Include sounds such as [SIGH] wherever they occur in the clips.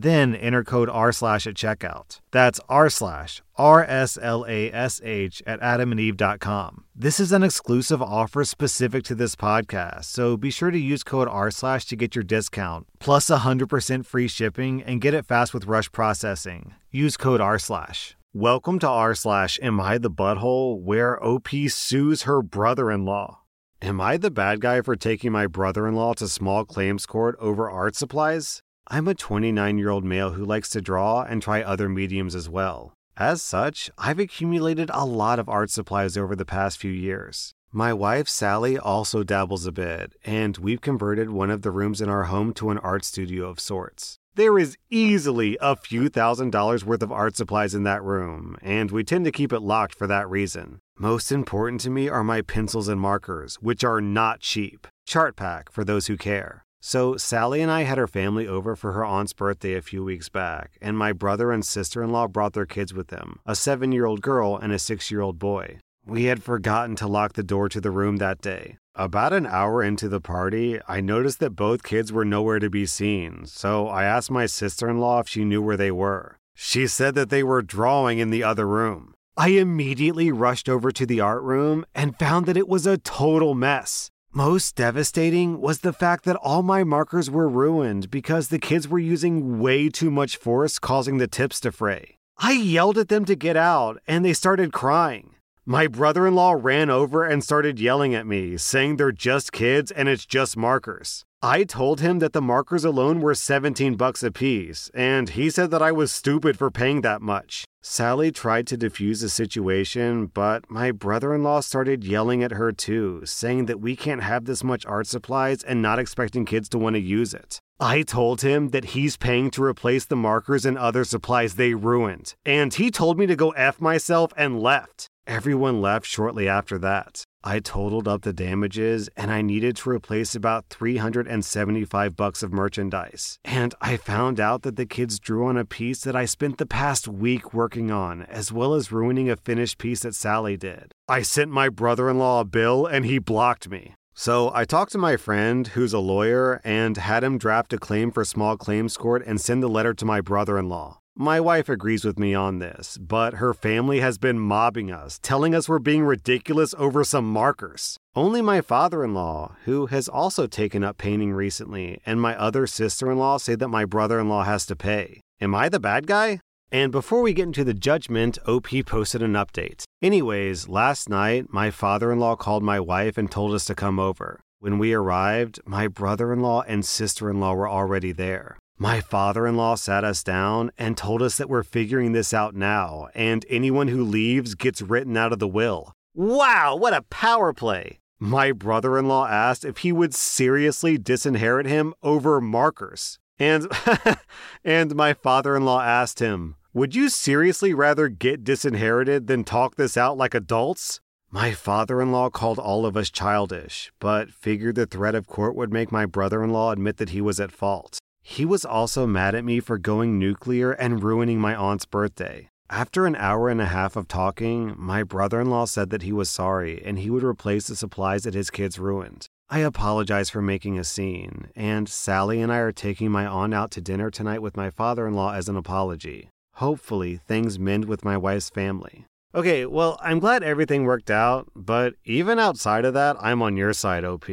Then enter code R slash at checkout. That's R slash R S L A S H at adamandeve.com. This is an exclusive offer specific to this podcast, so be sure to use code R slash to get your discount, plus 100% free shipping, and get it fast with rush processing. Use code R slash. Welcome to R slash Am I the Butthole, where OP sues her brother in law. Am I the bad guy for taking my brother in law to small claims court over art supplies? I'm a 29 year old male who likes to draw and try other mediums as well. As such, I've accumulated a lot of art supplies over the past few years. My wife, Sally, also dabbles a bit, and we've converted one of the rooms in our home to an art studio of sorts. There is easily a few thousand dollars worth of art supplies in that room, and we tend to keep it locked for that reason. Most important to me are my pencils and markers, which are not cheap. Chartpak for those who care. So, Sally and I had her family over for her aunt's birthday a few weeks back, and my brother and sister in law brought their kids with them a seven year old girl and a six year old boy. We had forgotten to lock the door to the room that day. About an hour into the party, I noticed that both kids were nowhere to be seen, so I asked my sister in law if she knew where they were. She said that they were drawing in the other room. I immediately rushed over to the art room and found that it was a total mess. Most devastating was the fact that all my markers were ruined because the kids were using way too much force, causing the tips to fray. I yelled at them to get out, and they started crying. My brother in law ran over and started yelling at me, saying they're just kids and it's just markers. I told him that the markers alone were 17 bucks a piece, and he said that I was stupid for paying that much. Sally tried to defuse the situation, but my brother in law started yelling at her too, saying that we can't have this much art supplies and not expecting kids to want to use it. I told him that he's paying to replace the markers and other supplies they ruined, and he told me to go F myself and left. Everyone left shortly after that. I totaled up the damages and I needed to replace about 375 bucks of merchandise. And I found out that the kids drew on a piece that I spent the past week working on, as well as ruining a finished piece that Sally did. I sent my brother in law a bill and he blocked me. So I talked to my friend, who's a lawyer, and had him draft a claim for small claims court and send the letter to my brother in law. My wife agrees with me on this, but her family has been mobbing us, telling us we're being ridiculous over some markers. Only my father in law, who has also taken up painting recently, and my other sister in law say that my brother in law has to pay. Am I the bad guy? And before we get into the judgment, OP posted an update. Anyways, last night, my father in law called my wife and told us to come over. When we arrived, my brother in law and sister in law were already there. My father in law sat us down and told us that we're figuring this out now, and anyone who leaves gets written out of the will. Wow, what a power play! My brother in law asked if he would seriously disinherit him over markers. And, [LAUGHS] and my father in law asked him, Would you seriously rather get disinherited than talk this out like adults? My father in law called all of us childish, but figured the threat of court would make my brother in law admit that he was at fault. He was also mad at me for going nuclear and ruining my aunt's birthday. After an hour and a half of talking, my brother in law said that he was sorry and he would replace the supplies that his kids ruined. I apologize for making a scene, and Sally and I are taking my aunt out to dinner tonight with my father in law as an apology. Hopefully, things mend with my wife's family. Okay, well, I'm glad everything worked out, but even outside of that, I'm on your side, OP.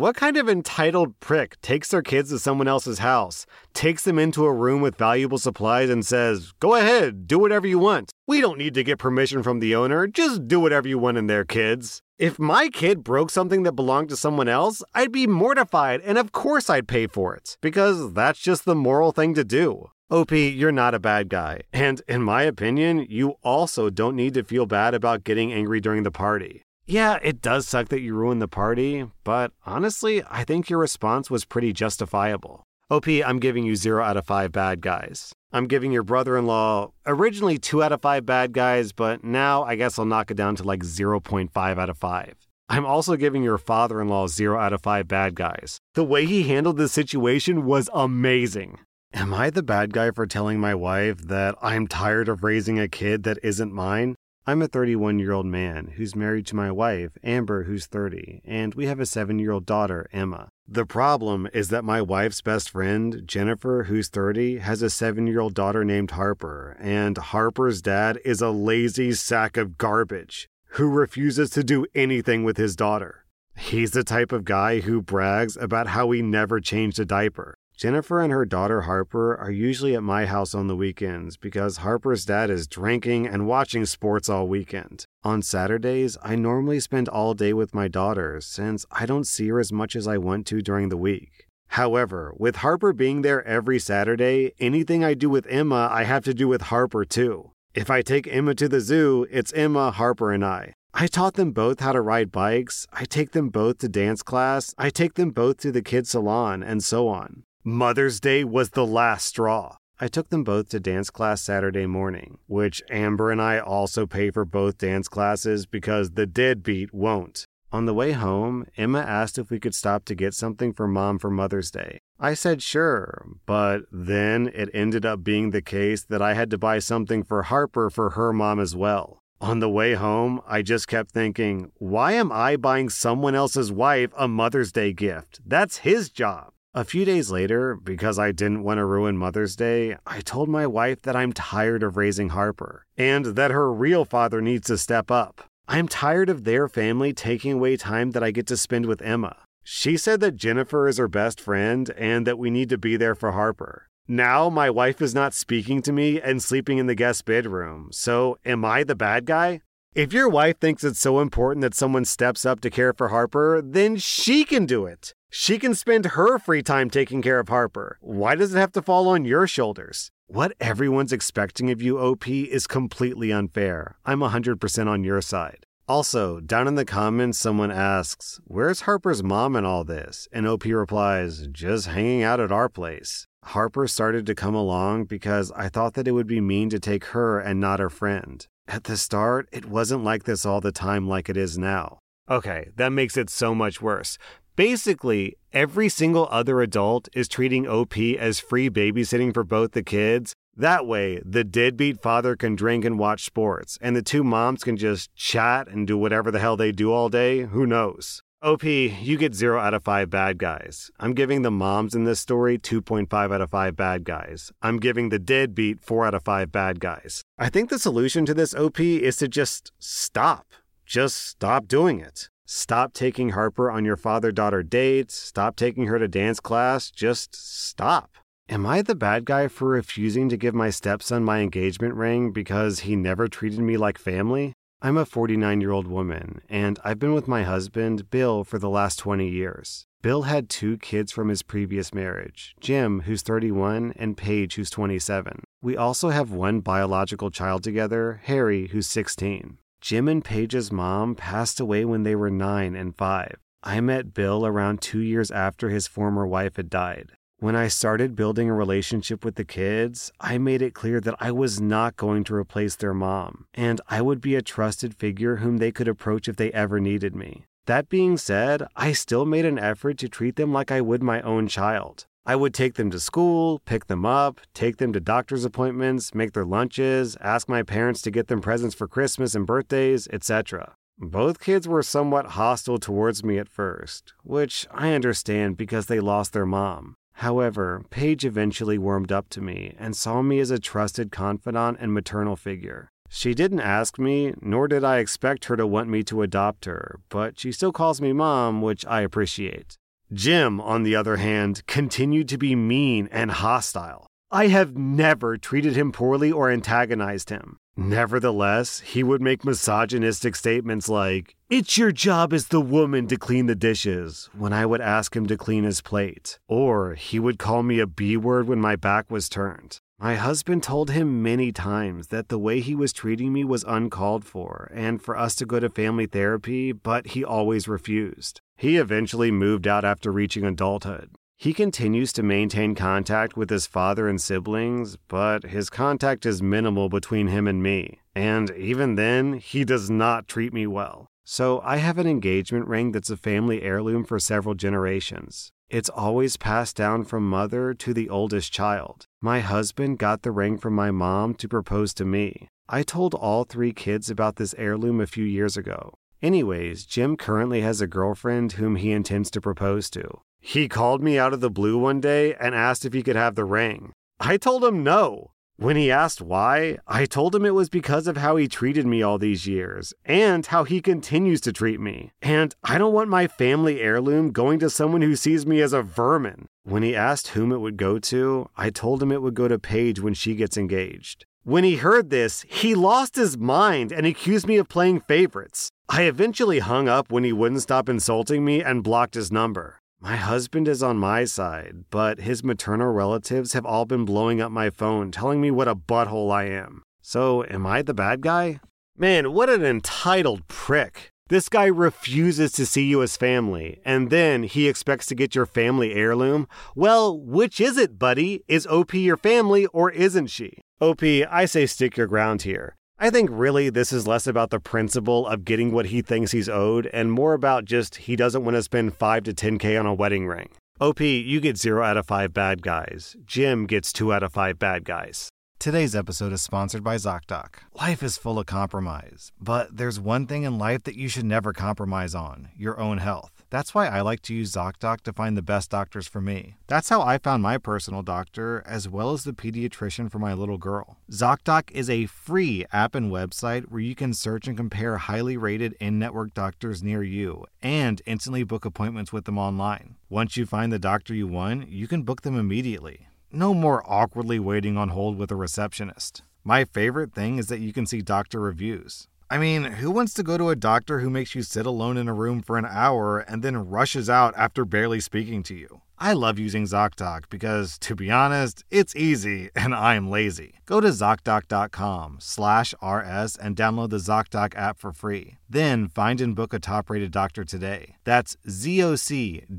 What kind of entitled prick takes their kids to someone else's house, takes them into a room with valuable supplies, and says, Go ahead, do whatever you want. We don't need to get permission from the owner, just do whatever you want in there, kids. If my kid broke something that belonged to someone else, I'd be mortified, and of course I'd pay for it, because that's just the moral thing to do. OP, you're not a bad guy. And in my opinion, you also don't need to feel bad about getting angry during the party. Yeah, it does suck that you ruined the party, but honestly, I think your response was pretty justifiable. OP, I'm giving you 0 out of 5 bad guys. I'm giving your brother in law originally 2 out of 5 bad guys, but now I guess I'll knock it down to like 0.5 out of 5. I'm also giving your father in law 0 out of 5 bad guys. The way he handled this situation was amazing. Am I the bad guy for telling my wife that I'm tired of raising a kid that isn't mine? I'm a 31 year old man who's married to my wife, Amber, who's 30, and we have a 7 year old daughter, Emma. The problem is that my wife's best friend, Jennifer, who's 30, has a 7 year old daughter named Harper, and Harper's dad is a lazy sack of garbage who refuses to do anything with his daughter. He's the type of guy who brags about how he never changed a diaper. Jennifer and her daughter Harper are usually at my house on the weekends because Harper's dad is drinking and watching sports all weekend. On Saturdays, I normally spend all day with my daughter since I don't see her as much as I want to during the week. However, with Harper being there every Saturday, anything I do with Emma, I have to do with Harper too. If I take Emma to the zoo, it's Emma, Harper, and I. I taught them both how to ride bikes, I take them both to dance class, I take them both to the kids' salon, and so on. Mother's Day was the last straw. I took them both to dance class Saturday morning, which Amber and I also pay for both dance classes because the deadbeat won't. On the way home, Emma asked if we could stop to get something for mom for Mother's Day. I said sure, but then it ended up being the case that I had to buy something for Harper for her mom as well. On the way home, I just kept thinking, why am I buying someone else's wife a Mother's Day gift? That's his job. A few days later, because I didn't want to ruin Mother's Day, I told my wife that I'm tired of raising Harper and that her real father needs to step up. I'm tired of their family taking away time that I get to spend with Emma. She said that Jennifer is her best friend and that we need to be there for Harper. Now my wife is not speaking to me and sleeping in the guest bedroom, so am I the bad guy? If your wife thinks it's so important that someone steps up to care for Harper, then she can do it. She can spend her free time taking care of Harper. Why does it have to fall on your shoulders? What everyone's expecting of you, OP, is completely unfair. I'm 100% on your side. Also, down in the comments, someone asks, Where's Harper's mom in all this? And OP replies, Just hanging out at our place. Harper started to come along because I thought that it would be mean to take her and not her friend. At the start, it wasn't like this all the time like it is now. Okay, that makes it so much worse. Basically, every single other adult is treating OP as free babysitting for both the kids. That way, the deadbeat father can drink and watch sports, and the two moms can just chat and do whatever the hell they do all day. Who knows? OP, you get 0 out of 5 bad guys. I'm giving the moms in this story 2.5 out of 5 bad guys. I'm giving the deadbeat 4 out of 5 bad guys. I think the solution to this OP is to just stop. Just stop doing it. Stop taking Harper on your father daughter dates. Stop taking her to dance class. Just stop. Am I the bad guy for refusing to give my stepson my engagement ring because he never treated me like family? I'm a 49 year old woman, and I've been with my husband, Bill, for the last 20 years. Bill had two kids from his previous marriage Jim, who's 31, and Paige, who's 27. We also have one biological child together, Harry, who's 16. Jim and Paige's mom passed away when they were 9 and 5. I met Bill around two years after his former wife had died. When I started building a relationship with the kids, I made it clear that I was not going to replace their mom, and I would be a trusted figure whom they could approach if they ever needed me. That being said, I still made an effort to treat them like I would my own child. I would take them to school, pick them up, take them to doctor's appointments, make their lunches, ask my parents to get them presents for Christmas and birthdays, etc. Both kids were somewhat hostile towards me at first, which I understand because they lost their mom. However, Paige eventually warmed up to me and saw me as a trusted confidant and maternal figure. She didn't ask me, nor did I expect her to want me to adopt her, but she still calls me mom, which I appreciate. Jim, on the other hand, continued to be mean and hostile. I have never treated him poorly or antagonized him. Nevertheless, he would make misogynistic statements like, It's your job as the woman to clean the dishes, when I would ask him to clean his plate. Or he would call me a B word when my back was turned. My husband told him many times that the way he was treating me was uncalled for and for us to go to family therapy, but he always refused. He eventually moved out after reaching adulthood. He continues to maintain contact with his father and siblings, but his contact is minimal between him and me. And even then, he does not treat me well. So I have an engagement ring that's a family heirloom for several generations. It's always passed down from mother to the oldest child. My husband got the ring from my mom to propose to me. I told all three kids about this heirloom a few years ago. Anyways, Jim currently has a girlfriend whom he intends to propose to. He called me out of the blue one day and asked if he could have the ring. I told him no. When he asked why, I told him it was because of how he treated me all these years and how he continues to treat me. And I don't want my family heirloom going to someone who sees me as a vermin. When he asked whom it would go to, I told him it would go to Paige when she gets engaged. When he heard this, he lost his mind and accused me of playing favorites. I eventually hung up when he wouldn't stop insulting me and blocked his number. My husband is on my side, but his maternal relatives have all been blowing up my phone, telling me what a butthole I am. So, am I the bad guy? Man, what an entitled prick. This guy refuses to see you as family, and then he expects to get your family heirloom. Well, which is it, buddy? Is OP your family or isn't she? OP, I say stick your ground here. I think really this is less about the principle of getting what he thinks he's owed and more about just he doesn't want to spend 5 to 10k on a wedding ring. OP, you get 0 out of 5 bad guys. Jim gets 2 out of 5 bad guys. Today's episode is sponsored by ZocDoc. Life is full of compromise, but there's one thing in life that you should never compromise on your own health. That's why I like to use ZocDoc to find the best doctors for me. That's how I found my personal doctor, as well as the pediatrician for my little girl. ZocDoc is a free app and website where you can search and compare highly rated in network doctors near you and instantly book appointments with them online. Once you find the doctor you want, you can book them immediately. No more awkwardly waiting on hold with a receptionist. My favorite thing is that you can see doctor reviews. I mean, who wants to go to a doctor who makes you sit alone in a room for an hour and then rushes out after barely speaking to you? I love using ZocDoc because, to be honest, it's easy [LAUGHS] and I'm lazy. Go to ZocDoc.com slash RS and download the ZocDoc app for free. Then find and book a top-rated doctor today. That's ZocDoc.com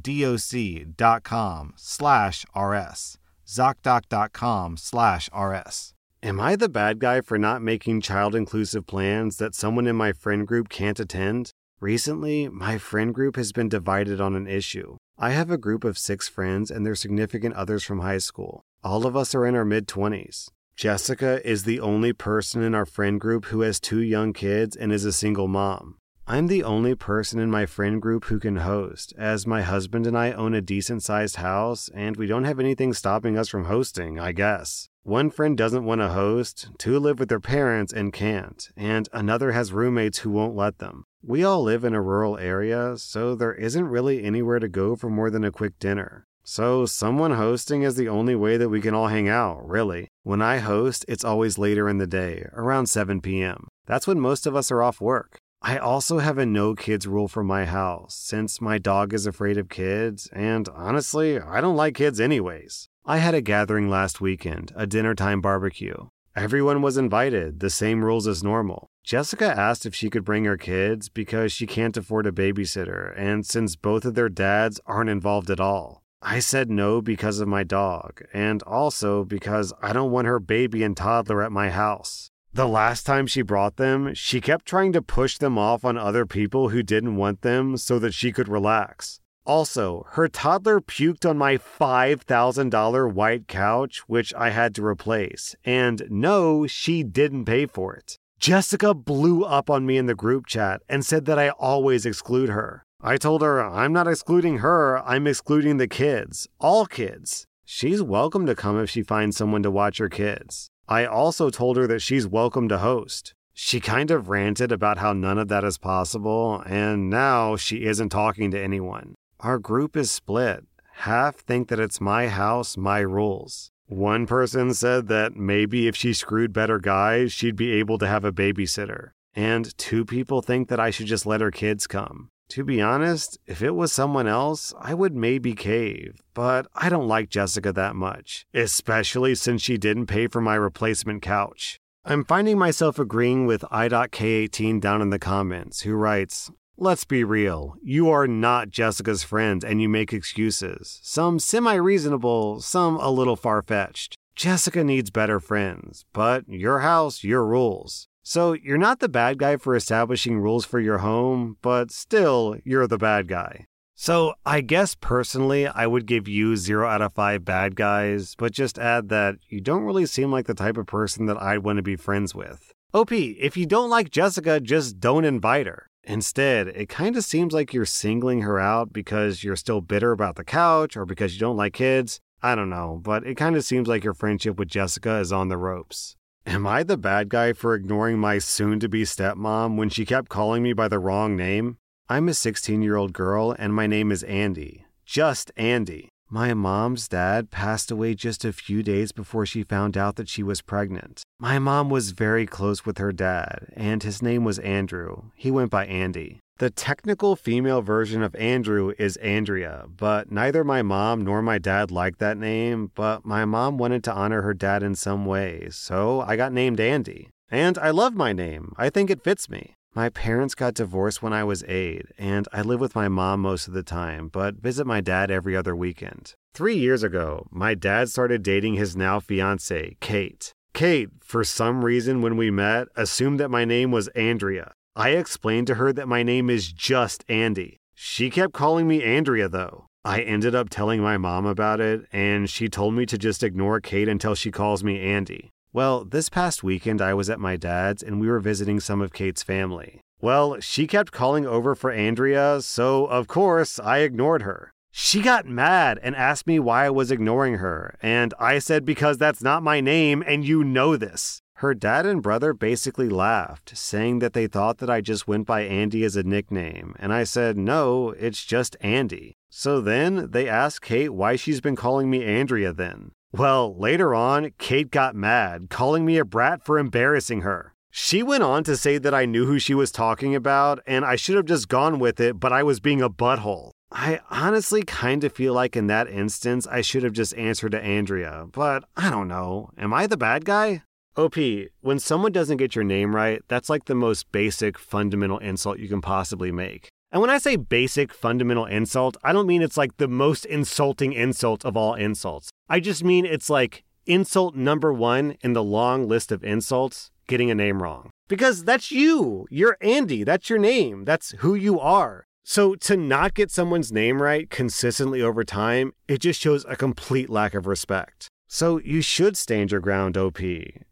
slash RS. ZocDoc.com slash RS. Am I the bad guy for not making child inclusive plans that someone in my friend group can't attend? Recently, my friend group has been divided on an issue. I have a group of six friends and their significant others from high school. All of us are in our mid 20s. Jessica is the only person in our friend group who has two young kids and is a single mom. I'm the only person in my friend group who can host, as my husband and I own a decent sized house and we don't have anything stopping us from hosting, I guess. One friend doesn't want to host, two live with their parents and can't, and another has roommates who won't let them. We all live in a rural area, so there isn't really anywhere to go for more than a quick dinner. So, someone hosting is the only way that we can all hang out, really. When I host, it's always later in the day, around 7 p.m. That's when most of us are off work. I also have a no kids rule for my house, since my dog is afraid of kids, and honestly, I don't like kids anyways. I had a gathering last weekend, a dinner time barbecue. Everyone was invited, the same rules as normal. Jessica asked if she could bring her kids because she can't afford a babysitter, and since both of their dads aren't involved at all. I said no because of my dog, and also because I don't want her baby and toddler at my house. The last time she brought them, she kept trying to push them off on other people who didn't want them so that she could relax. Also, her toddler puked on my $5,000 white couch, which I had to replace. And no, she didn't pay for it. Jessica blew up on me in the group chat and said that I always exclude her. I told her I'm not excluding her, I'm excluding the kids. All kids. She's welcome to come if she finds someone to watch her kids. I also told her that she's welcome to host. She kind of ranted about how none of that is possible, and now she isn't talking to anyone. Our group is split. Half think that it's my house, my rules. One person said that maybe if she screwed better guys, she'd be able to have a babysitter. And two people think that I should just let her kids come. To be honest, if it was someone else, I would maybe cave, but I don't like Jessica that much, especially since she didn't pay for my replacement couch. I'm finding myself agreeing with i.k18 down in the comments, who writes, Let's be real, you are not Jessica's friend and you make excuses. Some semi reasonable, some a little far fetched. Jessica needs better friends, but your house, your rules. So you're not the bad guy for establishing rules for your home, but still, you're the bad guy. So I guess personally, I would give you 0 out of 5 bad guys, but just add that you don't really seem like the type of person that I'd want to be friends with. OP, if you don't like Jessica, just don't invite her. Instead, it kind of seems like you're singling her out because you're still bitter about the couch or because you don't like kids. I don't know, but it kind of seems like your friendship with Jessica is on the ropes. Am I the bad guy for ignoring my soon to be stepmom when she kept calling me by the wrong name? I'm a 16 year old girl and my name is Andy. Just Andy. My mom's dad passed away just a few days before she found out that she was pregnant. My mom was very close with her dad, and his name was Andrew. He went by Andy. The technical female version of Andrew is Andrea, but neither my mom nor my dad liked that name, but my mom wanted to honor her dad in some way, so I got named Andy. And I love my name. I think it fits me. My parents got divorced when I was eight, and I live with my mom most of the time, but visit my dad every other weekend. Three years ago, my dad started dating his now fiancee, Kate. Kate, for some reason when we met, assumed that my name was Andrea. I explained to her that my name is just Andy. She kept calling me Andrea, though. I ended up telling my mom about it, and she told me to just ignore Kate until she calls me Andy. Well, this past weekend I was at my dad's and we were visiting some of Kate's family. Well, she kept calling over for Andrea, so of course I ignored her. She got mad and asked me why I was ignoring her, and I said because that's not my name and you know this. Her dad and brother basically laughed, saying that they thought that I just went by Andy as a nickname, and I said, no, it's just Andy. So then they asked Kate why she's been calling me Andrea then. Well, later on, Kate got mad, calling me a brat for embarrassing her. She went on to say that I knew who she was talking about and I should have just gone with it, but I was being a butthole. I honestly kind of feel like in that instance I should have just answered to Andrea, but I don't know. Am I the bad guy? OP, when someone doesn't get your name right, that's like the most basic, fundamental insult you can possibly make. And when I say basic, fundamental insult, I don't mean it's like the most insulting insult of all insults. I just mean it's like insult number one in the long list of insults getting a name wrong. Because that's you. You're Andy. That's your name. That's who you are. So to not get someone's name right consistently over time, it just shows a complete lack of respect. So you should stand your ground, OP.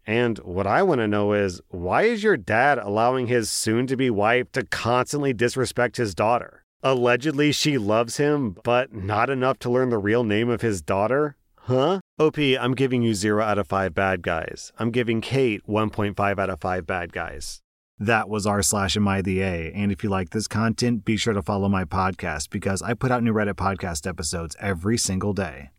And what I want to know is why is your dad allowing his soon to be wife to constantly disrespect his daughter? Allegedly, she loves him, but not enough to learn the real name of his daughter? Huh? OP, I'm giving you 0 out of 5 bad guys. I'm giving Kate 1.5 out of 5 bad guys. That was r slash am I the A. And if you like this content, be sure to follow my podcast because I put out new Reddit podcast episodes every single day.